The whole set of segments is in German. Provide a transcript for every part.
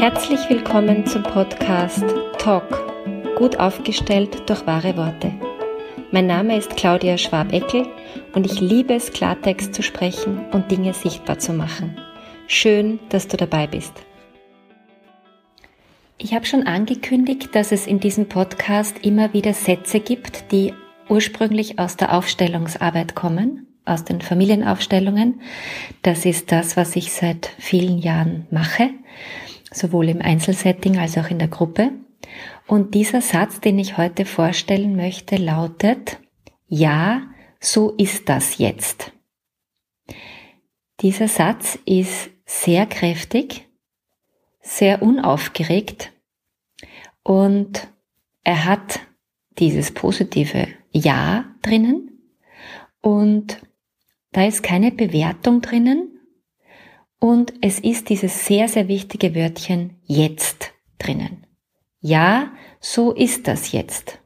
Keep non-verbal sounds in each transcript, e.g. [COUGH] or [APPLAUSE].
Herzlich willkommen zum Podcast Talk, gut aufgestellt durch wahre Worte. Mein Name ist Claudia Schwab-Eckel und ich liebe es, Klartext zu sprechen und Dinge sichtbar zu machen. Schön, dass du dabei bist. Ich habe schon angekündigt, dass es in diesem Podcast immer wieder Sätze gibt, die ursprünglich aus der Aufstellungsarbeit kommen, aus den Familienaufstellungen. Das ist das, was ich seit vielen Jahren mache, sowohl im Einzelsetting als auch in der Gruppe. Und dieser Satz, den ich heute vorstellen möchte, lautet, ja, so ist das jetzt. Dieser Satz ist sehr kräftig, sehr unaufgeregt und er hat dieses positive Ja drinnen und da ist keine Bewertung drinnen und es ist dieses sehr, sehr wichtige Wörtchen jetzt drinnen. Ja, so ist das jetzt.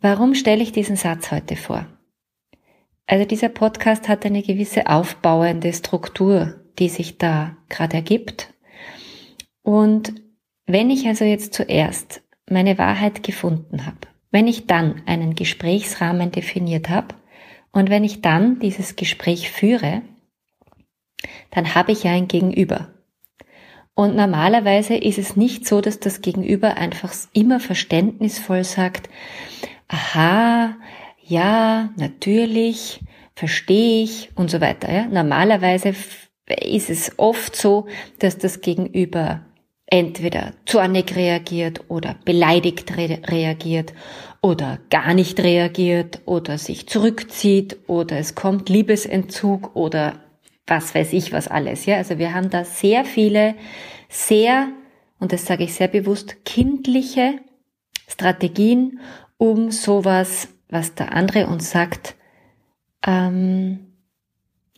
Warum stelle ich diesen Satz heute vor? Also dieser Podcast hat eine gewisse aufbauende Struktur, die sich da gerade ergibt. Und wenn ich also jetzt zuerst meine Wahrheit gefunden habe, wenn ich dann einen Gesprächsrahmen definiert habe und wenn ich dann dieses Gespräch führe, dann habe ich ja ein Gegenüber. Und normalerweise ist es nicht so, dass das Gegenüber einfach immer verständnisvoll sagt, aha, ja, natürlich, verstehe ich und so weiter. Ja? Normalerweise ist es oft so, dass das Gegenüber entweder zornig reagiert oder beleidigt re reagiert oder gar nicht reagiert oder sich zurückzieht oder es kommt Liebesentzug oder was weiß ich was alles. Ja, also wir haben da sehr viele, sehr, und das sage ich sehr bewusst, kindliche Strategien, um sowas, was der andere uns sagt, ähm,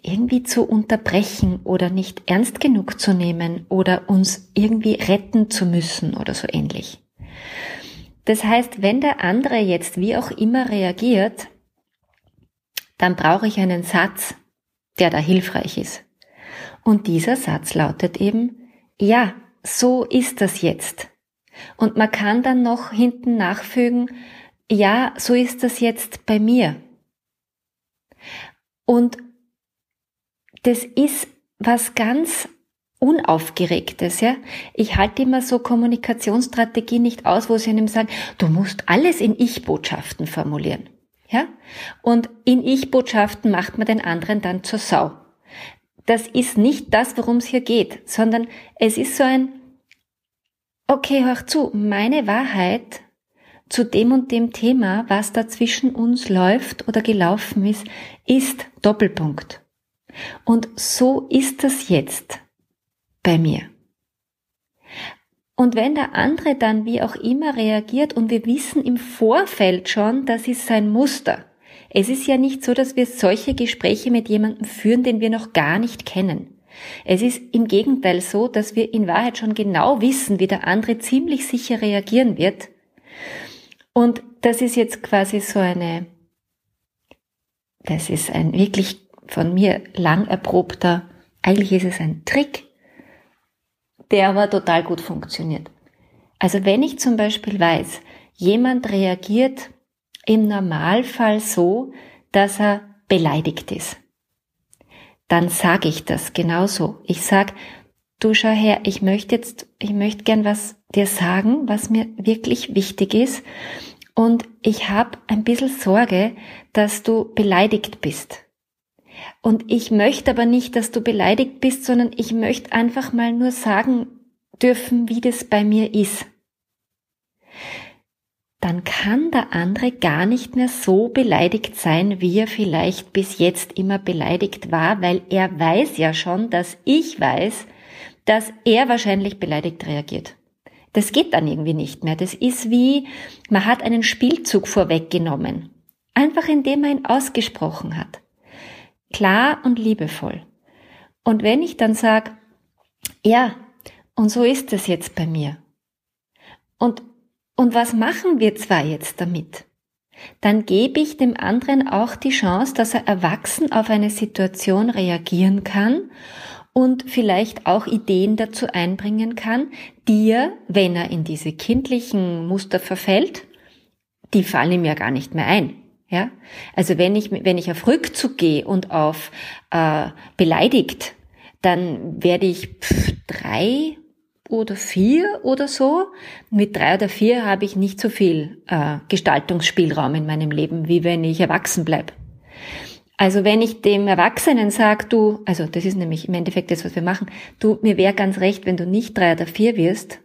irgendwie zu unterbrechen oder nicht ernst genug zu nehmen oder uns irgendwie retten zu müssen oder so ähnlich. Das heißt, wenn der andere jetzt wie auch immer reagiert, dann brauche ich einen Satz, der da hilfreich ist. Und dieser Satz lautet eben, ja, so ist das jetzt. Und man kann dann noch hinten nachfügen, ja, so ist das jetzt bei mir. Und das ist was ganz Unaufgeregtes, ja. Ich halte immer so Kommunikationsstrategie nicht aus, wo sie einem sagen, du musst alles in Ich-Botschaften formulieren, ja. Und in Ich-Botschaften macht man den anderen dann zur Sau. Das ist nicht das, worum es hier geht, sondern es ist so ein, okay, hör zu, meine Wahrheit zu dem und dem Thema, was da zwischen uns läuft oder gelaufen ist, ist Doppelpunkt. Und so ist das jetzt bei mir. Und wenn der andere dann wie auch immer reagiert und wir wissen im Vorfeld schon, das ist sein Muster. Es ist ja nicht so, dass wir solche Gespräche mit jemandem führen, den wir noch gar nicht kennen. Es ist im Gegenteil so, dass wir in Wahrheit schon genau wissen, wie der andere ziemlich sicher reagieren wird. Und das ist jetzt quasi so eine, das ist ein wirklich von mir lang erprobter, eigentlich ist es ein Trick, der aber total gut funktioniert. Also wenn ich zum Beispiel weiß, jemand reagiert im Normalfall so, dass er beleidigt ist, dann sage ich das genauso. Ich sag, du schau her, ich möchte jetzt, ich möchte gern was dir sagen, was mir wirklich wichtig ist. Und ich habe ein bisschen Sorge, dass du beleidigt bist. Und ich möchte aber nicht, dass du beleidigt bist, sondern ich möchte einfach mal nur sagen dürfen, wie das bei mir ist. Dann kann der andere gar nicht mehr so beleidigt sein, wie er vielleicht bis jetzt immer beleidigt war, weil er weiß ja schon, dass ich weiß, dass er wahrscheinlich beleidigt reagiert. Das geht dann irgendwie nicht mehr. Das ist wie, man hat einen Spielzug vorweggenommen. Einfach indem man ihn ausgesprochen hat klar und liebevoll. Und wenn ich dann sage, ja, und so ist es jetzt bei mir. Und, und was machen wir zwar jetzt damit? Dann gebe ich dem anderen auch die Chance, dass er erwachsen auf eine Situation reagieren kann und vielleicht auch Ideen dazu einbringen kann, die er, wenn er in diese kindlichen Muster verfällt, die fallen ihm ja gar nicht mehr ein. Ja, also wenn ich wenn ich auf Rückzug gehe und auf äh, beleidigt, dann werde ich pff, drei oder vier oder so. Mit drei oder vier habe ich nicht so viel äh, Gestaltungsspielraum in meinem Leben, wie wenn ich erwachsen bleib. Also wenn ich dem Erwachsenen sage, du, also das ist nämlich im Endeffekt das, was wir machen, du, mir wäre ganz recht, wenn du nicht drei oder vier wirst,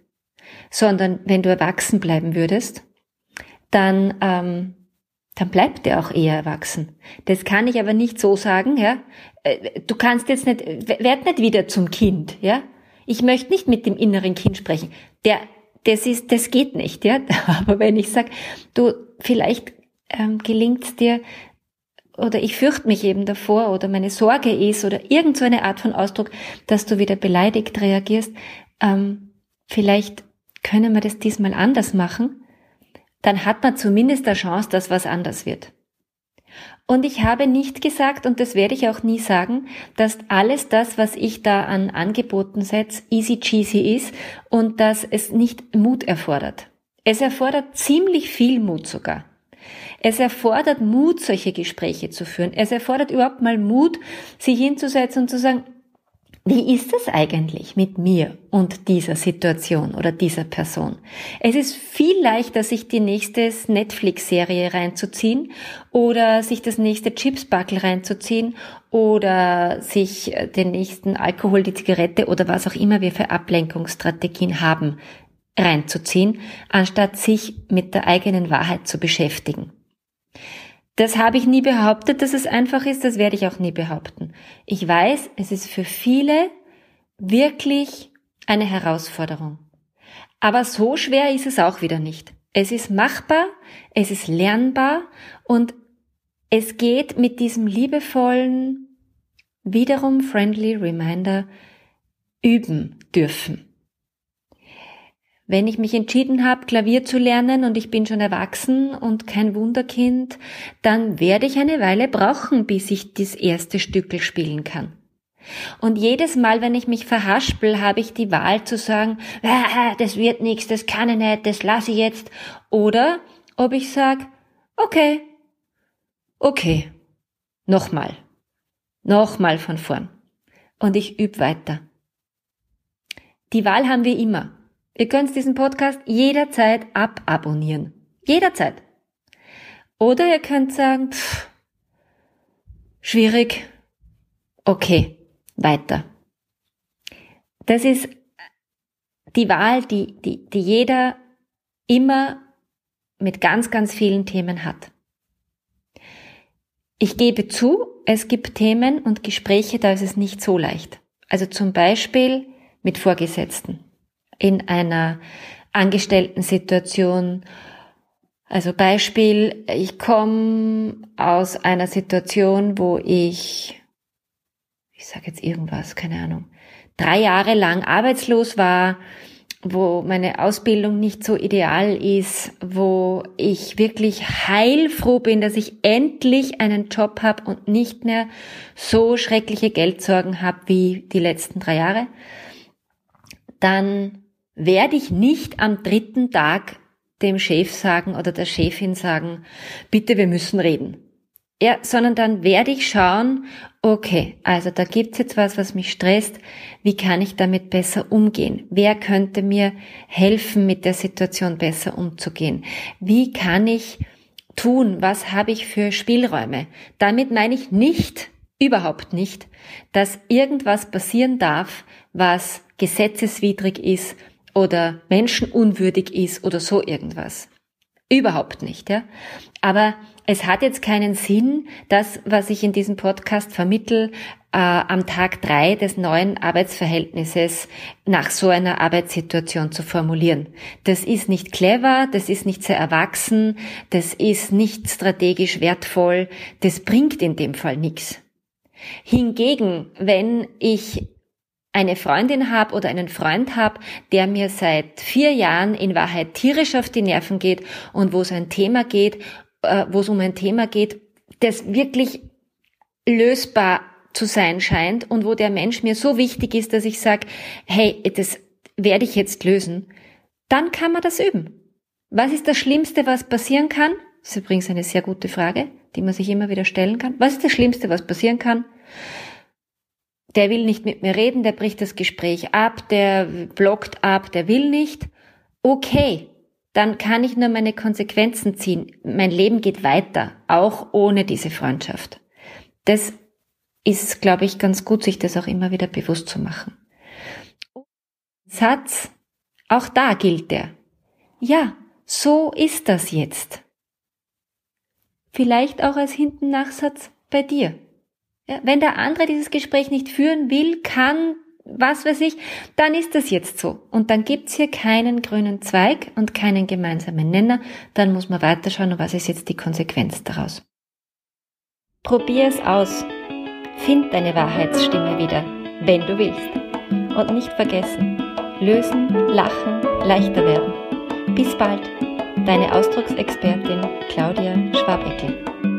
sondern wenn du erwachsen bleiben würdest, dann, ähm, dann bleibt er auch eher erwachsen. Das kann ich aber nicht so sagen, ja. Äh, du kannst jetzt nicht, werd nicht wieder zum Kind, ja. Ich möchte nicht mit dem inneren Kind sprechen. Der, das ist, das geht nicht, ja. [LAUGHS] Aber wenn ich sage, du, vielleicht ähm, gelingt dir, oder ich fürchte mich eben davor, oder meine Sorge ist, oder irgend so eine Art von Ausdruck, dass du wieder beleidigt reagierst, ähm, vielleicht können wir das diesmal anders machen, dann hat man zumindest eine Chance, dass was anders wird. Und ich habe nicht gesagt, und das werde ich auch nie sagen, dass alles das, was ich da an Angeboten setze, easy cheesy ist und dass es nicht Mut erfordert. Es erfordert ziemlich viel Mut sogar. Es erfordert Mut, solche Gespräche zu führen. Es erfordert überhaupt mal Mut, sich hinzusetzen und zu sagen, wie ist es eigentlich mit mir und dieser Situation oder dieser Person? Es ist viel leichter, sich die nächste Netflix-Serie reinzuziehen oder sich das nächste Chipsbackel reinzuziehen oder sich äh, den nächsten Alkohol, die Zigarette oder was auch immer wir für Ablenkungsstrategien haben, reinzuziehen, anstatt sich mit der eigenen Wahrheit zu beschäftigen. Das habe ich nie behauptet, dass es einfach ist, das werde ich auch nie behaupten. Ich weiß, es ist für viele wirklich eine Herausforderung. Aber so schwer ist es auch wieder nicht. Es ist machbar, es ist lernbar und es geht mit diesem liebevollen, wiederum friendly Reminder üben dürfen. Wenn ich mich entschieden habe, Klavier zu lernen und ich bin schon erwachsen und kein Wunderkind, dann werde ich eine Weile brauchen, bis ich das erste Stückel spielen kann. Und jedes Mal, wenn ich mich verhaspel, habe ich die Wahl zu sagen, ah, das wird nichts, das kann ich nicht, das lasse ich jetzt. Oder ob ich sage, okay, okay, nochmal, nochmal von vorn. Und ich übe weiter. Die Wahl haben wir immer. Ihr könnt diesen Podcast jederzeit ababonnieren. Jederzeit. Oder ihr könnt sagen, pff, schwierig. Okay, weiter. Das ist die Wahl, die, die, die jeder immer mit ganz, ganz vielen Themen hat. Ich gebe zu, es gibt Themen und Gespräche, da ist es nicht so leicht. Also zum Beispiel mit Vorgesetzten in einer Angestellten-Situation. Also Beispiel, ich komme aus einer Situation, wo ich, ich sage jetzt irgendwas, keine Ahnung, drei Jahre lang arbeitslos war, wo meine Ausbildung nicht so ideal ist, wo ich wirklich heilfroh bin, dass ich endlich einen Job habe und nicht mehr so schreckliche Geldsorgen habe wie die letzten drei Jahre, dann werde ich nicht am dritten Tag dem Chef sagen oder der Chefin sagen, bitte, wir müssen reden. Ja, sondern dann werde ich schauen, okay, also da gibt's jetzt was, was mich stresst. Wie kann ich damit besser umgehen? Wer könnte mir helfen, mit der Situation besser umzugehen? Wie kann ich tun? Was habe ich für Spielräume? Damit meine ich nicht, überhaupt nicht, dass irgendwas passieren darf, was gesetzeswidrig ist oder menschenunwürdig ist oder so irgendwas. Überhaupt nicht, ja. Aber es hat jetzt keinen Sinn, das, was ich in diesem Podcast vermittel, äh, am Tag drei des neuen Arbeitsverhältnisses nach so einer Arbeitssituation zu formulieren. Das ist nicht clever, das ist nicht sehr erwachsen, das ist nicht strategisch wertvoll, das bringt in dem Fall nichts. Hingegen, wenn ich eine Freundin habe oder einen Freund habe, der mir seit vier Jahren in Wahrheit tierisch auf die Nerven geht und wo es ein Thema geht, äh, wo es um ein Thema geht, das wirklich lösbar zu sein scheint und wo der Mensch mir so wichtig ist, dass ich sage, hey, das werde ich jetzt lösen, dann kann man das üben. Was ist das Schlimmste, was passieren kann? Das ist übrigens eine sehr gute Frage, die man sich immer wieder stellen kann. Was ist das Schlimmste, was passieren kann? Der will nicht mit mir reden, der bricht das Gespräch ab, der blockt ab, der will nicht. Okay, dann kann ich nur meine Konsequenzen ziehen. Mein Leben geht weiter, auch ohne diese Freundschaft. Das ist, glaube ich, ganz gut, sich das auch immer wieder bewusst zu machen. Satz, auch da gilt der. Ja, so ist das jetzt. Vielleicht auch als Hinten-Nachsatz bei dir. Ja, wenn der andere dieses Gespräch nicht führen will, kann, was weiß ich, dann ist das jetzt so. Und dann gibt's hier keinen grünen Zweig und keinen gemeinsamen Nenner. Dann muss man weiterschauen, was ist jetzt die Konsequenz daraus. Probier es aus. Find deine Wahrheitsstimme wieder, wenn du willst. Und nicht vergessen, lösen, lachen, leichter werden. Bis bald, deine Ausdrucksexpertin Claudia Schwabeckel.